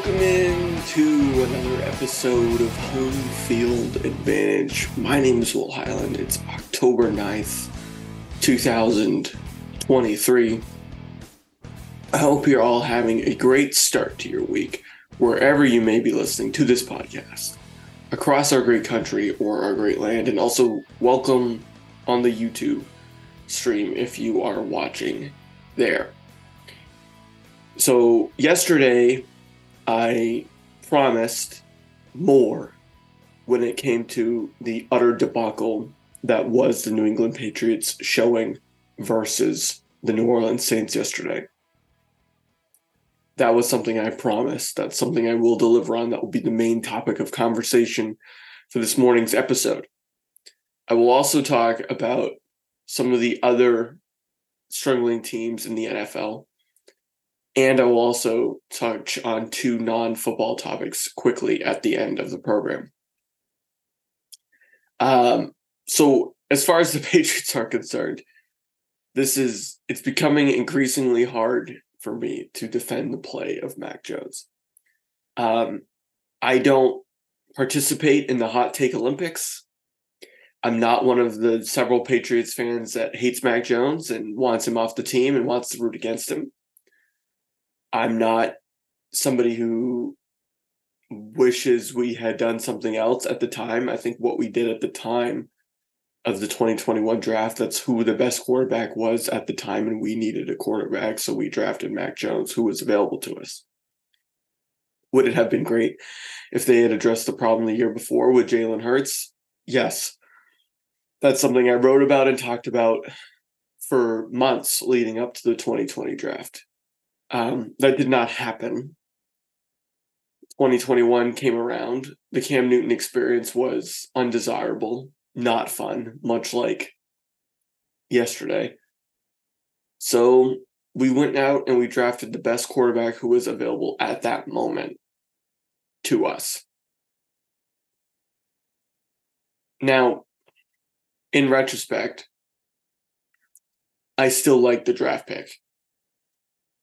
Welcome in to another episode of Home Field Advantage. My name is Will Highland. It's October 9th, 2023. I hope you're all having a great start to your week, wherever you may be listening to this podcast, across our great country or our great land, and also welcome on the YouTube stream if you are watching there. So, yesterday I promised more when it came to the utter debacle that was the New England Patriots showing versus the New Orleans Saints yesterday. That was something I promised. That's something I will deliver on. That will be the main topic of conversation for this morning's episode. I will also talk about some of the other struggling teams in the NFL and I will also touch on two non football topics quickly at the end of the program. Um, so, as far as the Patriots are concerned, this is it's becoming increasingly hard for me to defend the play of Mac Jones. Um, I don't participate in the hot take Olympics. I'm not one of the several Patriots fans that hates Mac Jones and wants him off the team and wants to root against him. I'm not somebody who wishes we had done something else at the time. I think what we did at the time of the 2021 draft, that's who the best quarterback was at the time, and we needed a quarterback, so we drafted Mac Jones, who was available to us. Would it have been great if they had addressed the problem the year before with Jalen Hurts? Yes. That's something I wrote about and talked about for months leading up to the 2020 draft. Um, that did not happen. 2021 came around. The Cam Newton experience was undesirable, not fun, much like yesterday. So we went out and we drafted the best quarterback who was available at that moment to us. Now, in retrospect, I still like the draft pick.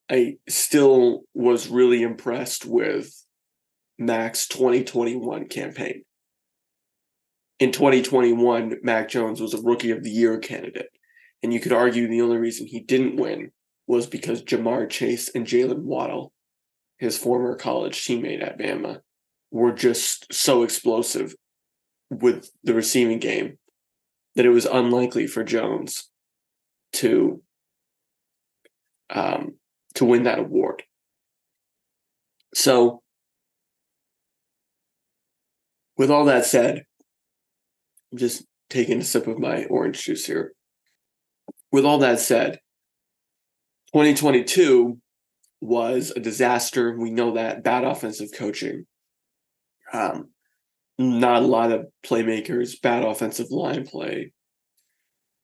I still was really impressed with Mac's 2021 campaign. In 2021, Mac Jones was a rookie of the year candidate. And you could argue the only reason he didn't win was because Ja'Marr Chase and Jaylen Waddle, his former college teammate at Bama, were just so explosive with the receiving game that it was unlikely for Jones to um, to win that award. So, with all that said, I'm just taking a sip of my orange juice here. With all that said, 2022 was a disaster. We know that bad offensive coaching, um, not a lot of playmakers, bad offensive line play.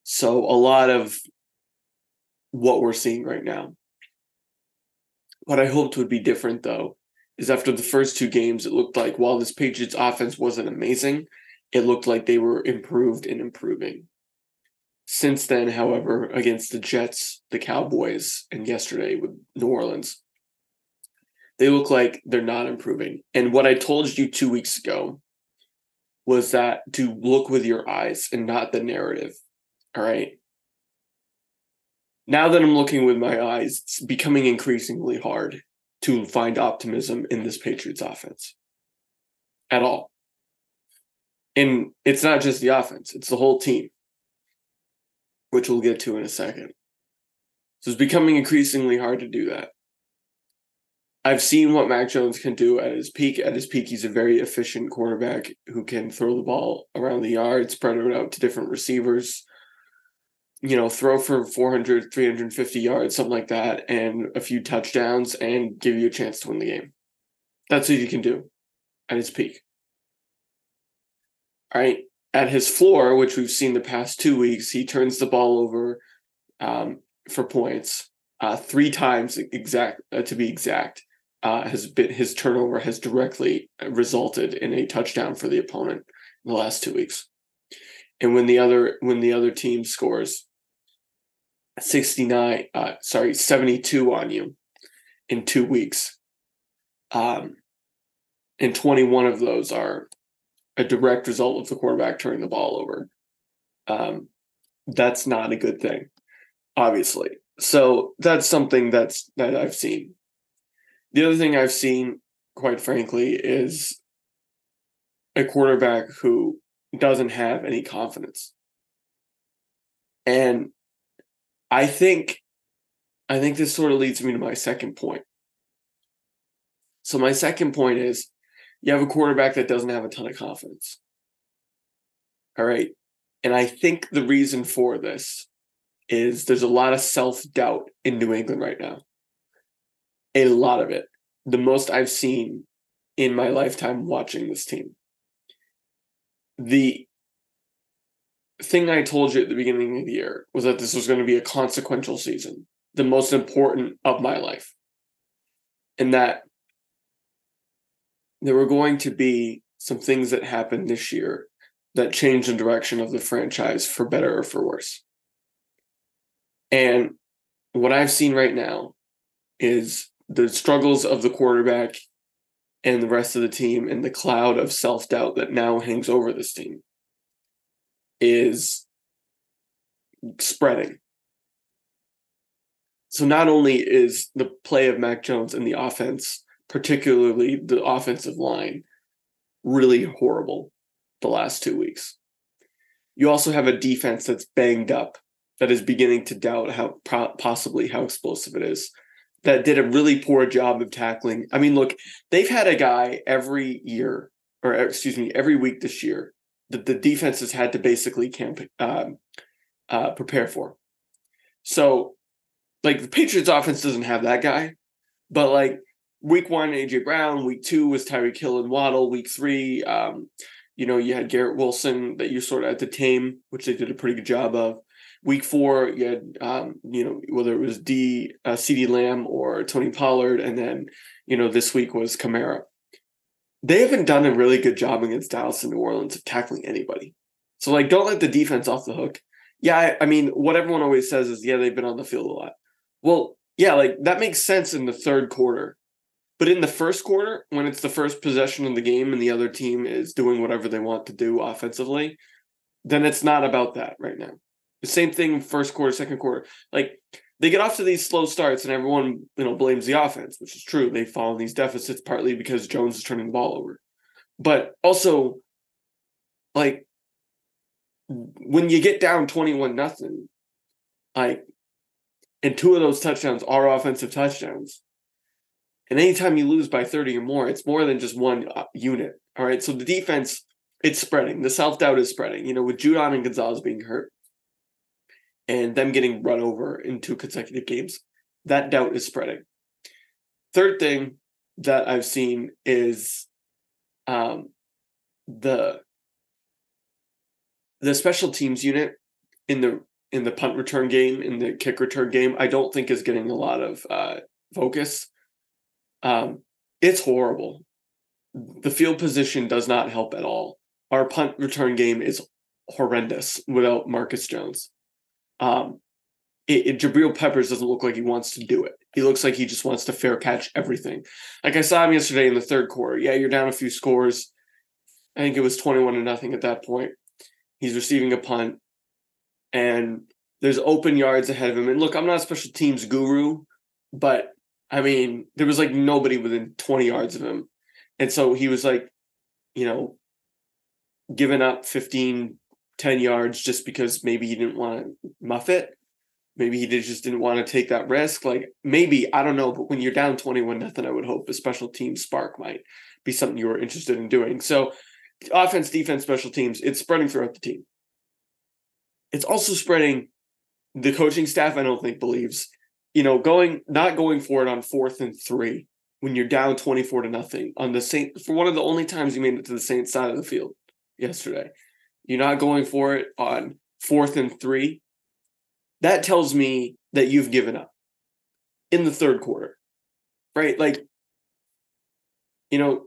So, a lot of what we're seeing right now. What I hoped would be different, though, is after the first two games, it looked like while this Patriots offense wasn't amazing, it looked like they were improved and improving. Since then, however, against the Jets, the Cowboys, and yesterday with New Orleans, they look like they're not improving. And what I told you two weeks ago was that to look with your eyes and not the narrative. All right now that I'm looking with my eyes, it's becoming increasingly hard to find optimism in this Patriots offense at all. And it's not just the offense, it's the whole team, which we'll get to in a second. So it's becoming increasingly hard to do that. I've seen what Mac Jones can do at his peak. At his peak, he's a very efficient quarterback who can throw the ball around the yard, spread it out to different receivers, you know, throw for 400, 350 yards, something like that, and a few touchdowns and give you a chance to win the game. That's what you can do at his peak. All right. At his floor, which we've seen the past two weeks, he turns the ball over um, for points uh, three times exact uh, to be exact. Uh, has been his turnover has directly resulted in a touchdown for the opponent in the last two weeks. And when the other when the other team scores, 69 uh sorry 72 on you in two weeks Um, and 21 of those are a direct result of the quarterback turning the ball over. Um, that's not a good thing, obviously. So that's something that's that I've seen. The other thing I've seen, quite frankly, is a quarterback who doesn't have any confidence. And I think I think this sort of leads me to my second point. So my second point is you have a quarterback that doesn't have a ton of confidence. All right. And I think the reason for this is there's a lot of self-doubt in New England right now. A lot of it. The most I've seen in my lifetime watching this team. The thing I told you at the beginning of the year was that this was going to be a consequential season, the most important of my life. And that there were going to be some things that happened this year that changed the direction of the franchise for better or for worse. And what I've seen right now is the struggles of the quarterback and the rest of the team and the cloud of self doubt that now hangs over this team is spreading. So not only is the play of Mac Jones and the offense, particularly the offensive line, really horrible the last two weeks, you also have a defense that's banged up that is beginning to doubt how possibly how explosive it is. That did a really poor job of tackling. I mean, look, they've had a guy every year, or excuse me, every week this year that the defense has had to basically camp um, uh, prepare for. So, like the Patriots offense doesn't have that guy, but like week one, AJ Brown, week two was Tyreek Hill and Waddle, week three, um, you know, you had Garrett Wilson that you sort of had to tame, which they did a pretty good job of. Week four, you had, um, you know, whether it was D, uh, CeeDee Lamb or Tony Pollard, and then, you know, this week was Kamara they haven't done a really good job against Dallas and New Orleans of tackling anybody. So like, don't let the defense off the hook. Yeah, I, I, mean, what everyone always says is, yeah, they've been on the field a lot. Well, yeah, like that makes sense in the third quarter, but in the first quarter, when it's the first possession of the game and the other team is doing whatever they want to do offensively, then it's not about that right now. The same thing first quarter, second quarter. Like they get off to these slow starts and everyone you know blames the offense which is true. They fall in these deficits partly because jones is turning the ball over. But also like when you get down 21 nothing like and two of those touchdowns are offensive touchdowns and anytime you lose by 30 or more it's more than just one uh, unit. All right? So the defense it's spreading. The self-doubt is spreading. You know with judon and gonzalez being hurt and them getting run over in two consecutive games, that doubt is spreading. Third thing that I've seen is um, the the special teams unit in the in the punt return game in the kick return game. I don't think is getting a lot of uh, focus. Um, it's horrible. The field position does not help at all. Our punt return game is horrendous without Marcus Jones. Um, it, it, Jabril Peppers doesn't look like he wants to do it. He looks like he just wants to fair catch everything. Like I saw him yesterday in the third quarter. Yeah, you're down a few scores. I think it was 21 to nothing at that point. He's receiving a punt, and there's open yards ahead of him. And look, I'm not a special teams guru, but I mean, there was like nobody within 20 yards of him. And so he was like, you know, giving up 15 10 yards just because maybe he didn't want to muff it. Maybe he did, just didn't want to take that risk. Like maybe, I don't know, but when you're down 21 nothing, I would hope a special team spark might be something you were interested in doing. So offense, defense, special teams, it's spreading throughout the team. It's also spreading the coaching staff, I don't think believes, you know, going not going for it on fourth and three when you're down 24 to nothing on the Saint for one of the only times you made it to the Saint side of the field yesterday. You're not going for it on fourth and three. That tells me that you've given up in the third quarter, right? Like, you know,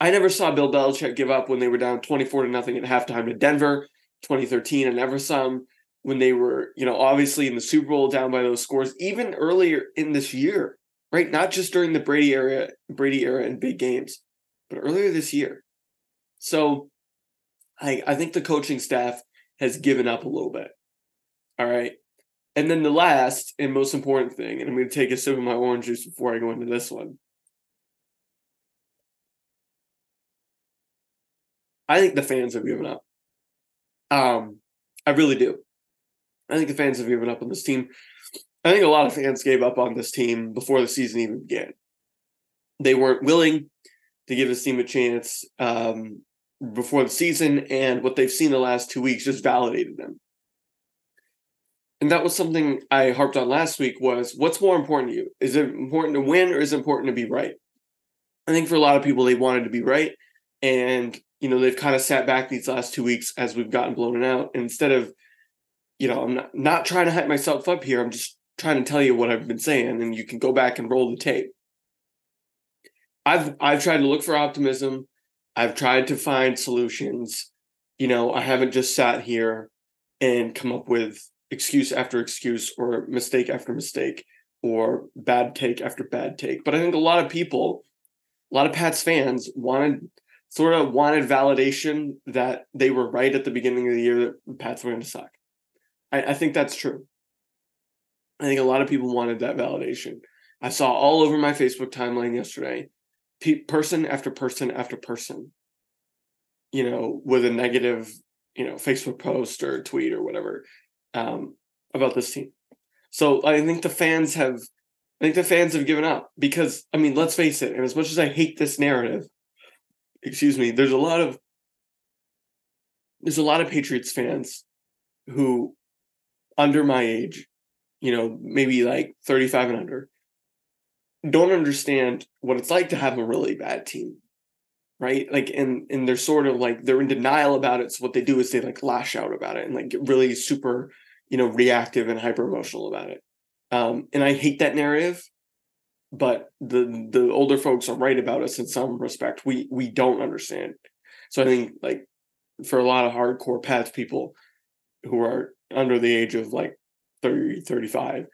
I never saw Bill Belichick give up when they were down 24 to nothing at halftime to Denver, 2013. I never saw him when they were, you know, obviously in the Super Bowl down by those scores, even earlier in this year, right? Not just during the Brady era, Brady era and big games, but earlier this year. So I I think the coaching staff has given up a little bit. All right. And then the last and most important thing, and I'm going to take a sip of my orange juice before I go into this one. I think the fans have given up. Um, I really do. I think the fans have given up on this team. I think a lot of fans gave up on this team before the season even began. They weren't willing to give this team a chance um, before the season, and what they've seen the last two weeks just validated them. And that was something I harped on last week was what's more important to you? Is it important to win or is it important to be right? I think for a lot of people they wanted to be right. And, you know, they've kind of sat back these last two weeks as we've gotten blown out. And instead of, you know, I'm not, not trying to hype myself up here. I'm just trying to tell you what I've been saying, and you can go back and roll the tape. I've I've tried to look for optimism. I've tried to find solutions. You know, I haven't just sat here and come up with excuse after excuse or mistake after mistake or bad take after bad take. But I think a lot of people, a lot of Pats fans wanted sort of wanted validation that they were right at the beginning of the year that the Pats were going to suck. I, I think that's true. I think a lot of people wanted that validation. I saw all over my Facebook timeline yesterday, pe- person after person after person, you know, with a negative, you know, Facebook post or tweet or whatever um, about this team. So I think the fans have, I think the fans have given up because I mean, let's face it. And as much as I hate this narrative, excuse me, there's a lot of there's a lot of Patriots fans who, under my age, you know, maybe like 35 and under, don't understand what it's like to have a really bad team. Right. Like, and and they're sort of like they're in denial about it. So what they do is they like lash out about it and like get really super, you know, reactive and hyper emotional about it. Um, and I hate that narrative, but the the older folks are right about us in some respect. We we don't understand. So I think like for a lot of hardcore Pats people who are under the age of like 30, 35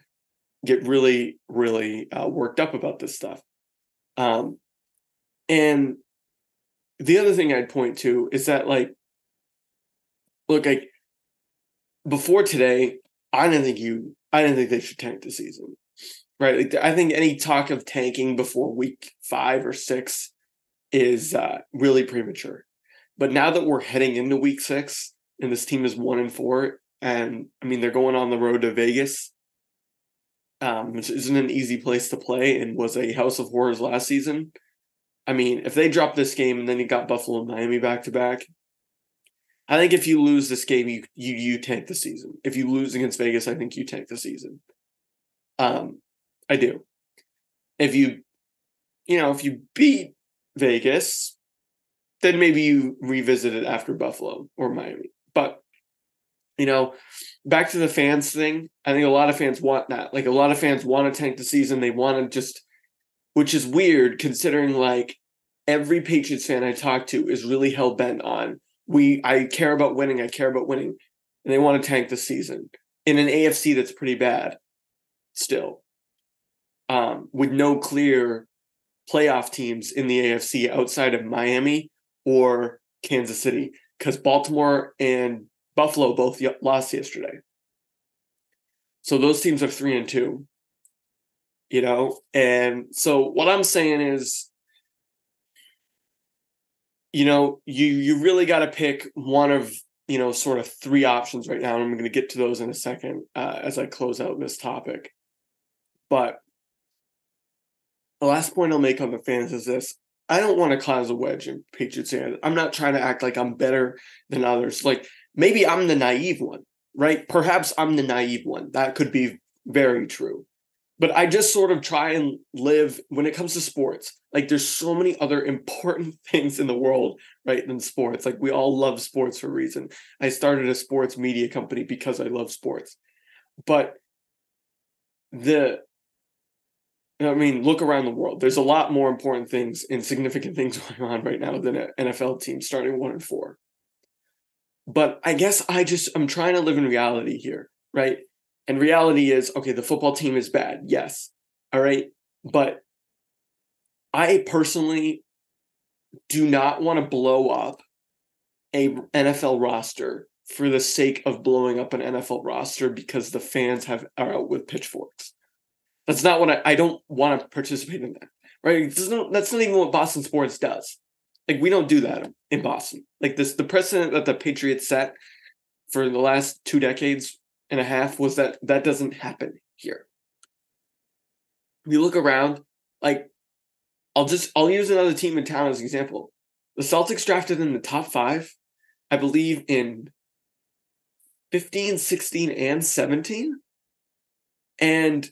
get really, really uh, worked up about this stuff. Um, and the other thing I'd point to is that, like, look, like before today, I didn't think you, I didn't think they should tank the season, right? Like, I think any talk of tanking before week five or six is uh, really premature. But now that we're heading into week six and this team is one and four, and I mean they're going on the road to Vegas, um, which isn't an easy place to play, and was a house of horrors last season. I mean, if they drop this game and then you got Buffalo and Miami back to back, I think if you lose this game, you you you tank the season. If you lose against Vegas, I think you tank the season. Um, I do. If you, you know, if you beat Vegas, then maybe you revisit it after Buffalo or Miami. But you know, back to the fans thing. I think a lot of fans want that. Like a lot of fans want to tank the season. They want to just, which is weird considering like every Patriots fan I talk to is really hell bent on we. I care about winning. I care about winning, and they want to tank the season in an AFC that's pretty bad, still, um, with no clear playoff teams in the AFC outside of Miami or Kansas City, because Baltimore and Buffalo both lost yesterday. So those teams are three and two. You know, and so what I'm saying is, you know, you you really got to pick one of you know sort of three options right now. And I'm going to get to those in a second uh, as I close out this topic. But the last point I'll make on the fans is this: I don't want to cause a wedge in Patriots fans. I'm not trying to act like I'm better than others. Like maybe I'm the naive one, right? Perhaps I'm the naive one. That could be very true. But I just sort of try and live when it comes to sports. Like there's so many other important things in the world, right, than sports. Like we all love sports for a reason. I started a sports media company because I love sports. But the I mean, look around the world. There's a lot more important things and significant things going on right now than an NFL team starting one and four. But I guess I just I'm trying to live in reality here, right? And reality is okay, the football team is bad. Yes. All right. but I personally do not want to blow up a NFL roster for the sake of blowing up an NFL roster because the fans have are out with pitchforks. That's not what I, I don't want to participate in that. Right? Not, that's not even what Boston sports does. Like we don't do that in Boston. Like this, the precedent that the Patriots set for the last two decades and a half was that that doesn't happen here. We look around, like I'll just I'll use another team in town as an example. The Celtics drafted in the top five, I believe, in 15, 16, and 17. And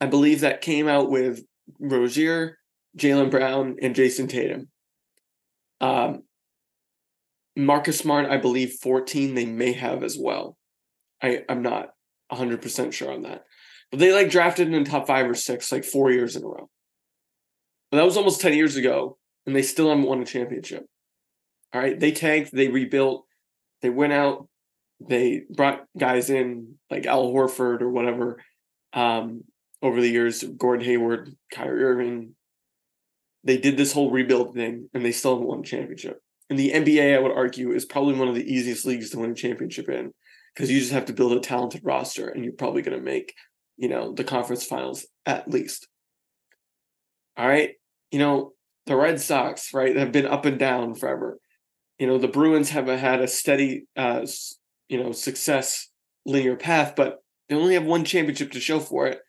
I believe that came out with Rozier, Jaylen Brown, and Jayson Tatum. Um, Marcus Smart, I believe 14 they may have as well. I, I'm not 100% sure on that. But they like drafted in the top five or six like four years in a row. But that was almost 10 years ago, and they still haven't won a championship. All right. They tanked, they rebuilt, they went out, they brought guys in like Al Horford or whatever um, over the years, Gordon Hayward, Kyrie Irving. They did this whole rebuild thing, and they still won a championship. And the NBA, I would argue, is probably one of the easiest leagues to win a championship in because you just have to build a talented roster, and you're probably going to make, you know, the conference finals at least. All right, you know the Red Sox, right, have been up and down forever. You know the Bruins have had a steady, uh, you know, success linear path, but they only have one championship to show for it.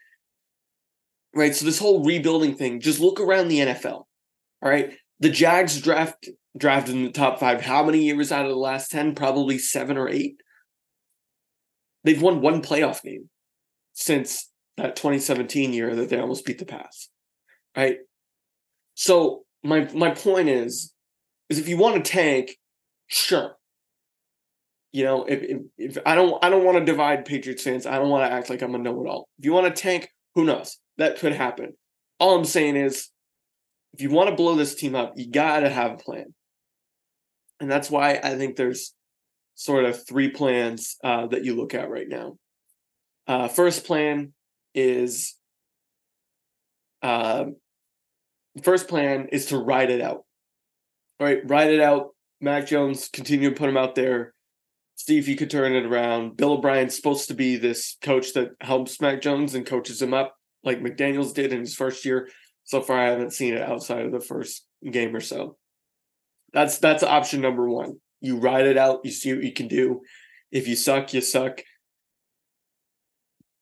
Right, so this whole rebuilding thing, just look around the NFL. All right, the Jags draft drafted in the top five. How many years out of the last ten? Probably seven or eight. They've won one playoff game since that 2017 year that they almost beat the Pats. Right. So my my point is, is if you want to tank, sure. You know, if, if, if I don't I don't want to divide Patriots fans. I don't want to act like I'm a know-it-all. If you want to tank, who knows? That could happen. All I'm saying is if you want to blow this team up, you got to have a plan. And that's why I think there's sort of three plans uh, that you look at right now. Uh, first plan is uh, first plan is to ride it out. All right, ride it out. Mac Jones continue to put him out there. If he could turn it around. Bill O'Brien's supposed to be this coach that helps Mac Jones and coaches him up like McDaniels did in his first year. So far, I haven't seen it outside of the first game or so. That's that's option number one. You ride it out. You see what you can do. If you suck, you suck.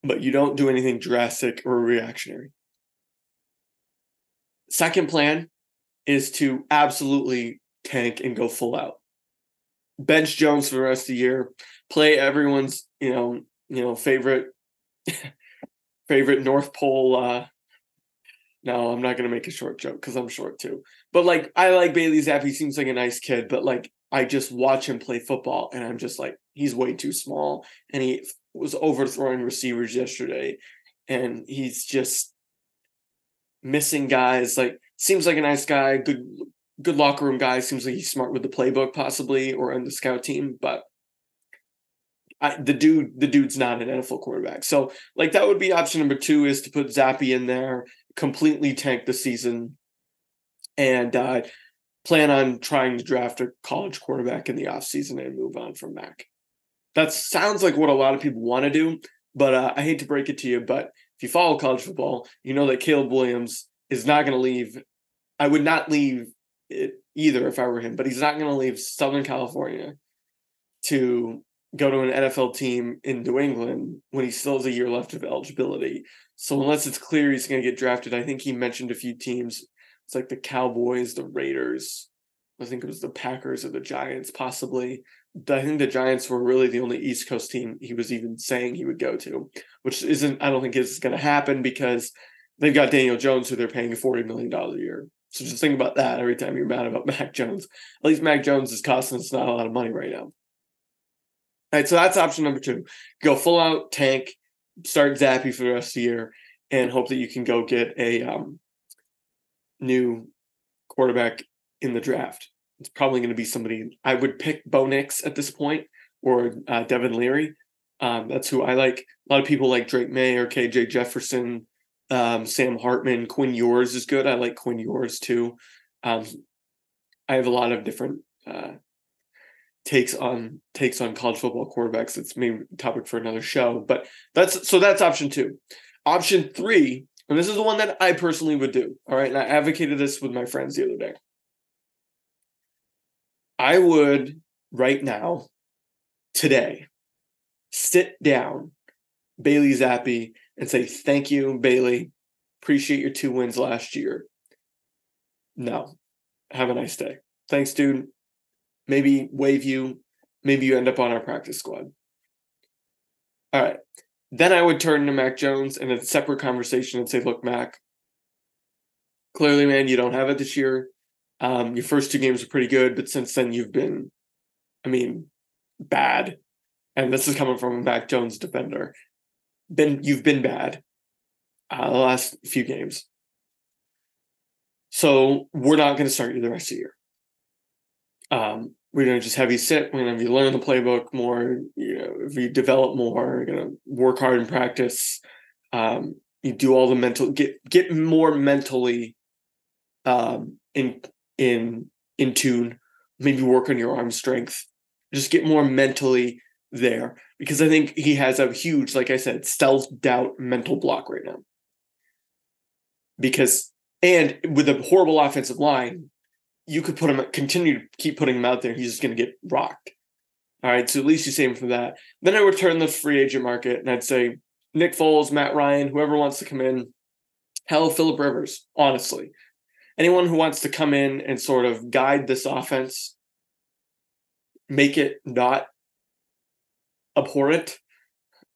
But you don't do anything drastic or reactionary. Second plan is to absolutely tank and go full out. Bench Jones for the rest of the year. Play everyone's, you know, you know, favorite favorite North Pole uh no, I'm not gonna make a short joke because I'm short too. But like I like Bailey Zappe. He seems like a nice kid, but like I just watch him play football and I'm just like, he's way too small. And he was overthrowing receivers yesterday. And he's just missing guys. Like, seems like a nice guy, good good locker room guy. Seems like he's smart with the playbook, possibly, or on the scout team. But I, the dude, the dude's not an NFL quarterback. So, like, that would be option number two: is to put Zappe in there, completely tank the season, and uh, plan on trying to draft a college quarterback in the offseason and move on from Mac. That sounds like what a lot of people want to do, but uh, I hate to break it to you, but if you follow college football, you know that Caleb Williams is not going to leave. I would not leave it either if I were him, but he's not going to leave Southern California to go to an NFL team in New England when he still has a year left of eligibility. So unless it's clear he's going to get drafted, I think he mentioned a few teams it's like the Cowboys, the Raiders. I think it was the Packers or the Giants, possibly. I think the Giants were really the only East Coast team he was even saying he would go to, which isn't, I don't think is going to happen because they've got Daniel Jones, who they're paying $40 million a year. So just think about that every time you're mad about Mac Jones. At least Mac Jones is costing us not a lot of money right now. All right, so that's option number two. Go full out tank, start Zappe for the rest of the year, and hope that you can go get a um, new quarterback in the draft. It's probably going to be somebody I would pick Bo Nix at this point or uh, Devin Leary. Um, that's who I like. A lot of people like Drake Maye or KJ Jefferson. Um, Sam Hartman, Quinn Ewers is good. I like Quinn Ewers too. Um, I have a lot of different uh, takes on takes on college football quarterbacks. It's maybe topic for another show, but that's so that's option two. Option three, and this is the one that I personally would do. All right, and I advocated this with my friends the other day. I would right now, today, sit down, Bailey Zappe, and say, Thank you, Bailey. Appreciate your two wins last year. No. Have a nice day. Thanks, dude. Maybe wave you. Maybe you end up on our practice squad. All right. Then I would turn to Mac Jones in a separate conversation and say, Look, Mac, clearly, man, you don't have it this year. Um, your first two games are pretty good, but since then you've been, I mean, bad. And this is coming from a Mac Jones defender. Been you've been bad uh, the last few games. So we're not going to start you the rest of the year. Um, we're going to just have you sit. We're going to have you learn the playbook more. You know, if you develop more, you're going to work hard in practice. Um, you do all the mental get get more mentally um, in in in tune. Maybe work on your arm strength. Just get more mentally there because I think he has a huge, like I said, self doubt mental block right now. Because and with a horrible offensive line, you could put him continue to keep putting him out there. He's just going to get rocked. All right, so at least you save him from that. Then I would turn the free agent market and I'd say Nick Foles, Matt Ryan, whoever wants to come in. Hell, Philip Rivers, honestly anyone who wants to come in and sort of guide this offense, make it not abhorrent,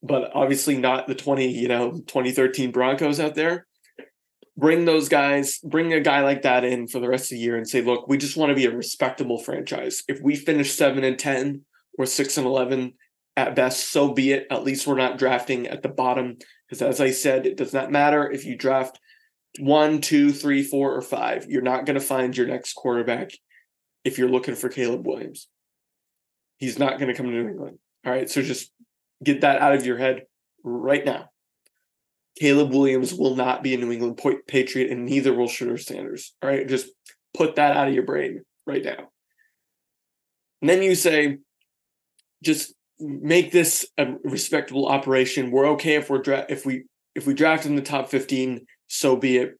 but obviously not the 20, you know, 2013 Broncos out there. Bring those guys, bring a guy like that in for the rest of the year and say, look, we just want to be a respectable franchise. If we finish seven and 10 or six and 11 at best, so be it. At least we're not drafting at the bottom. Because as I said, it does not matter if you draft one, two, three, four, or five. You're not going to find your next quarterback if you're looking for Caleb Williams. He's not going to come to New England. All right. So just get that out of your head right now. Caleb Williams will not be a New England Patriot, and neither will Shedeur Sanders. All right. Just put that out of your brain right now. And then you say, just make this a respectable operation. We're okay if we're dra- if we if we draft in the top 15 so be it.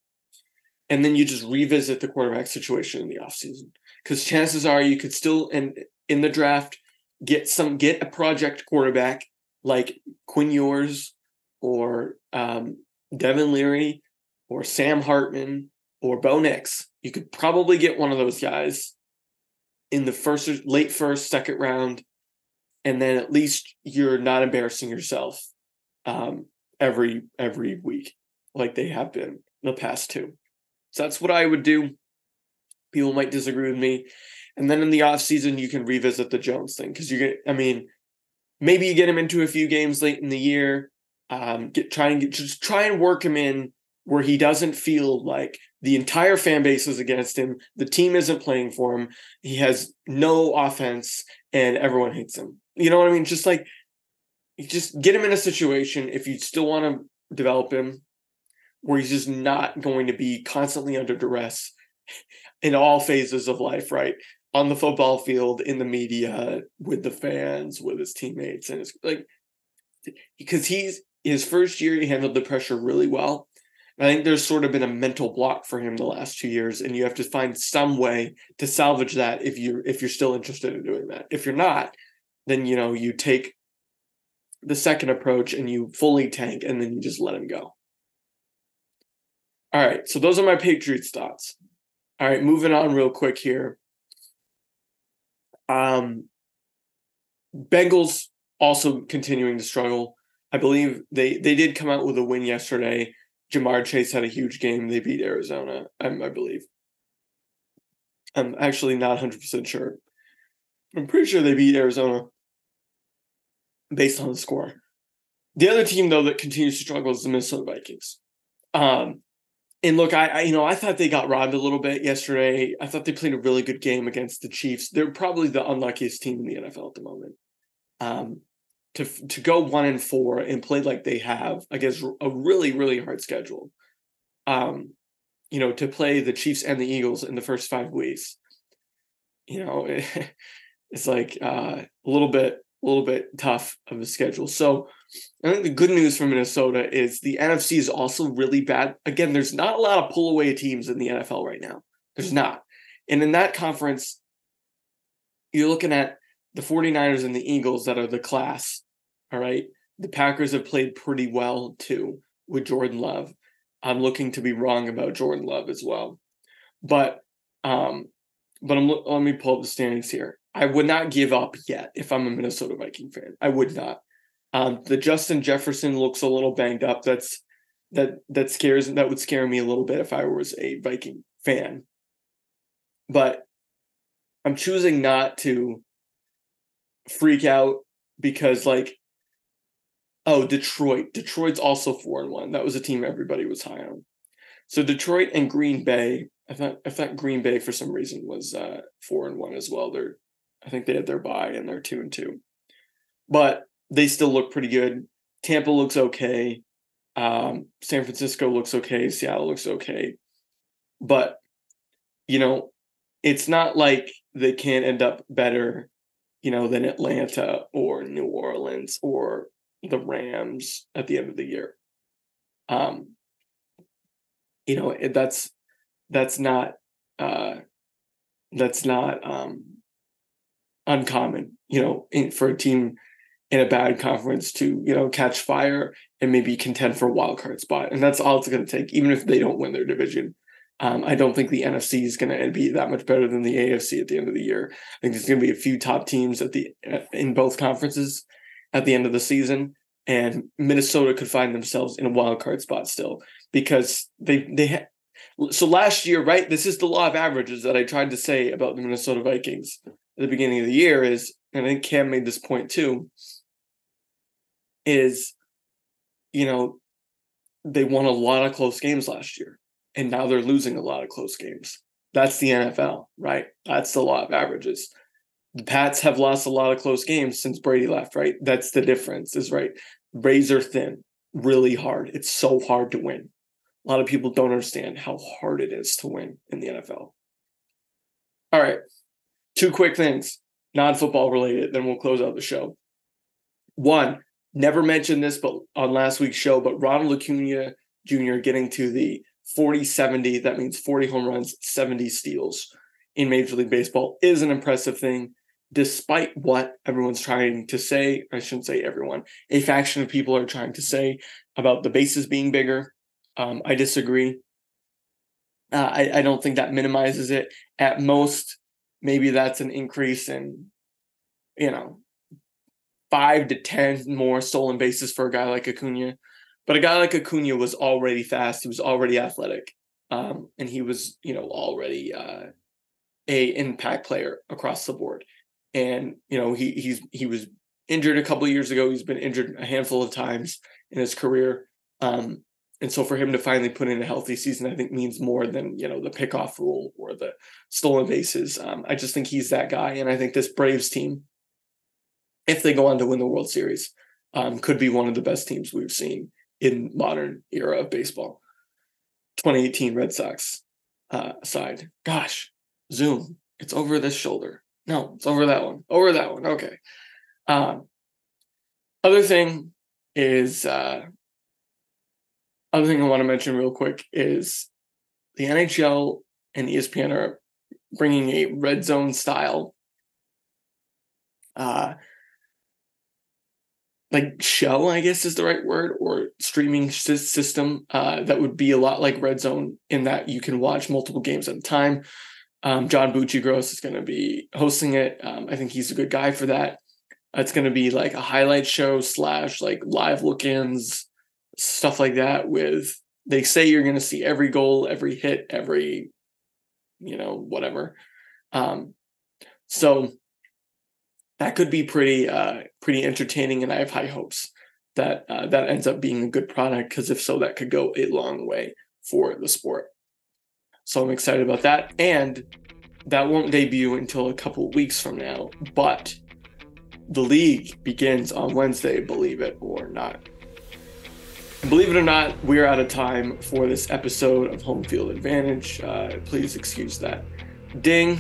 And then you just revisit the quarterback situation in the offseason. Because chances are you could still in in the draft get some get a project quarterback like Quinn Ewers or um, Devin Leary or Sam Hartman or Bo Nix. You could probably get one of those guys in the first late first, second round, and then at least you're not embarrassing yourself um, every every week like they have been the past two. So that's what I would do. People might disagree with me. And then in the off season, you can revisit the Jones thing because you get, I mean, maybe you get him into a few games late in the year. Um, get try and get, just try and work him in where he doesn't feel like the entire fan base is against him. The team isn't playing for him. He has no offense, and everyone hates him. You know what I mean? Just like, just get him in a situation if you still want to develop him where he's just not going to be constantly under duress in all phases of life, right? On the football field, in the media, with the fans, with his teammates, and it's like because he's his first year he handled the pressure really well. I think there's sort of been a mental block for him the last two years, and you have to find some way to salvage that if you if you're still interested in doing that. If you're not, then you know you take the second approach and you fully tank, and then you just let him go. All right, so those are my Patriots thoughts. All right, moving on real quick here. Um, Bengals also continuing to struggle. I believe they they did come out with a win yesterday. Ja'Marr Chase had a huge game. They beat Arizona, I, I believe. I'm actually not 100% sure. I'm pretty sure they beat Arizona based on the score. The other team, though, that continues to struggle is the Minnesota Vikings. Um, and look, I, I, you know I thought they got robbed a little bit yesterday. I thought they played a really good game against the Chiefs. They're probably the unluckiest team in the NFL at the moment. Um, to to go one and four and play like they have against a really really hard schedule. um, you know, to play the Chiefs and the Eagles in the first five weeks. You know, it, it's like uh, a little bit, a little bit tough of a schedule. So I think the good news for Minnesota is the NFC is also really bad. Again, there's not a lot of pull away teams in the NFL right now. There's not. And in that conference, you're looking at the 49ers and the Eagles that are the class. All right. The Packers have played pretty well too with Jordan Love. I'm looking to be wrong about Jordan Love as well. But um but I'm let me pull up the standings here. I would not give up yet if I'm a Minnesota Viking fan. I would not. Um, the Justin Jefferson looks a little banged up. That's that that scares that would scare me a little bit if I was a Viking fan. But I'm choosing not to freak out because like oh Detroit. Detroit's also four and one. That was a team everybody was high on. So Detroit and Green Bay. I thought I thought Green Bay for some reason was uh, four and one as well. They're I think they had their bye and they're two and two, but they still look pretty good. Tampa looks okay. Um, San Francisco looks okay. Seattle looks okay, but you know, it's not like they can't end up better, you know, than Atlanta or New Orleans or the Rams at the end of the year. Um, you know, that's that's not uh, that's not um, uncommon. You know, in, for a team in a bad conference to you know catch fire and maybe contend for a wild card spot, and that's all it's going to take. Even if they don't win their division, um, I don't think the NFC is going to be that much better than the AFC at the end of the year. I think there's going to be a few top teams at the in both conferences at the end of the season, and Minnesota could find themselves in a wild card spot still because they they ha- so last year, right? This is the law of averages that I tried to say about the Minnesota Vikings the beginning of the year. Is and I think Cam made this point too. Is you know they won a lot of close games last year, and now they're losing a lot of close games. That's the NFL, right? That's the law of averages the Pats have lost a lot of close games since Brady left, right? That's the difference, is right. Razor thin, really hard. It's so hard to win. A lot of people don't understand how hard it is to win in the NFL. All right. Two quick things, non football related, then we'll close out the show. One, never mentioned this but on last week's show, but Ronald Acuna Jr. getting to the 40 70, that means 40 home runs, 70 steals in Major League Baseball is an impressive thing despite what everyone's trying to say, I shouldn't say everyone, a faction of people are trying to say about the bases being bigger. Um, I disagree. Uh, I, I don't think that minimizes it. At most, maybe that's an increase in, you know, five to 10 more stolen bases for a guy like Acuna. But a guy like Acuna was already fast. He was already athletic. Um, and he was, you know, already uh, a impact player across the board and you know he he's he was injured a couple of years ago. He's been injured a handful of times in his career. Um, and so for him to finally put in a healthy season, I think means more than you know the pickoff rule or the stolen bases. Um, I just think he's that guy, and I think this Braves team, if they go on to win the World Series, um, could be one of the best teams we've seen in modern era of baseball. 2018 Red Sox uh, side. Gosh, Zoom. It's over this shoulder. No, it's over that one. Over that one. Okay. Um, other thing is uh, other thing I want to mention real quick is the NHL and ESPN are bringing a red zone style uh like show i guess is the right word or streaming system uh, that would be a lot like red zone in that you can watch multiple games at a time um, John Buccigross is going to be hosting it. Um, I think he's a good guy for that. It's going to be like a highlight show slash like live look-ins, stuff like that. With they say you're going to see every goal, every hit, every you know whatever. Um, so that could be pretty uh, pretty entertaining, and I have high hopes that uh, that ends up being a good product. Because if so, that could go a long way for the sport. So I'm excited about that. And that won't debut until a couple weeks from now. But the league begins on Wednesday, believe it or not. Believe it or not, we're out of time for this episode of Home Field Advantage. Uh, please excuse that ding,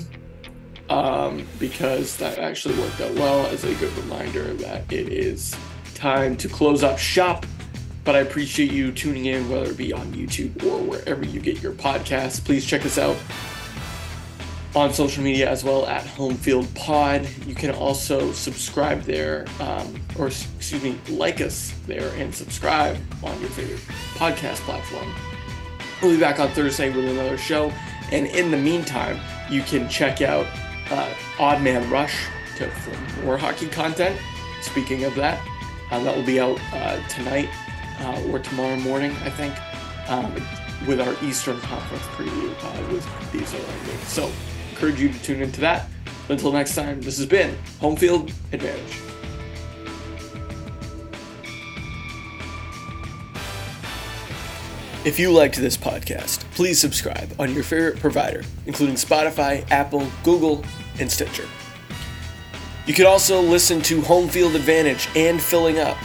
um, because that actually worked out well as a good reminder that it is time to close up shop. But I appreciate you tuning in, whether it be on YouTube or wherever you get your podcasts. Please check us out on social media as well at Homefield Pod. You can also subscribe there, um, or excuse me, like us there and subscribe on your favorite podcast platform. We'll be back on Thursday with another show. And in the meantime, you can check out uh, Odd Man Rush to, for more hockey content. Speaking of that, uh, that will be out uh, tonight uh, or tomorrow morning, I think, um, with our Eastern Conference preview uh, with these around So, encourage you to tune into that. Until next time, this has been Home Field Advantage. If you liked this podcast, please subscribe on your favorite provider, including Spotify, Apple, Google, and Stitcher. You could also listen to Home Field Advantage and Filling Up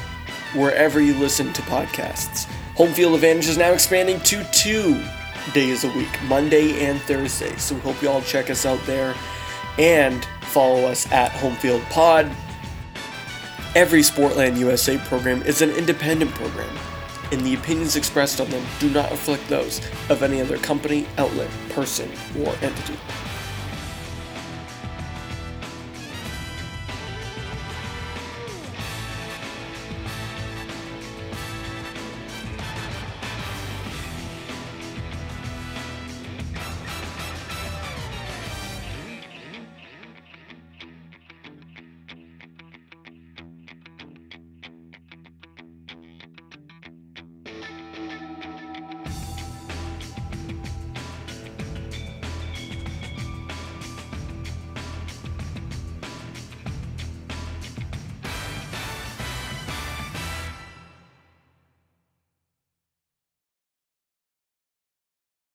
wherever you listen to podcasts. Home Field Advantage is now expanding to two days a week, Monday and Thursday. So we hope you all check us out there and follow us at Homefield Pod. Every Sportland USA program is an independent program, and the opinions expressed on them do not reflect those of any other company, outlet, person, or entity.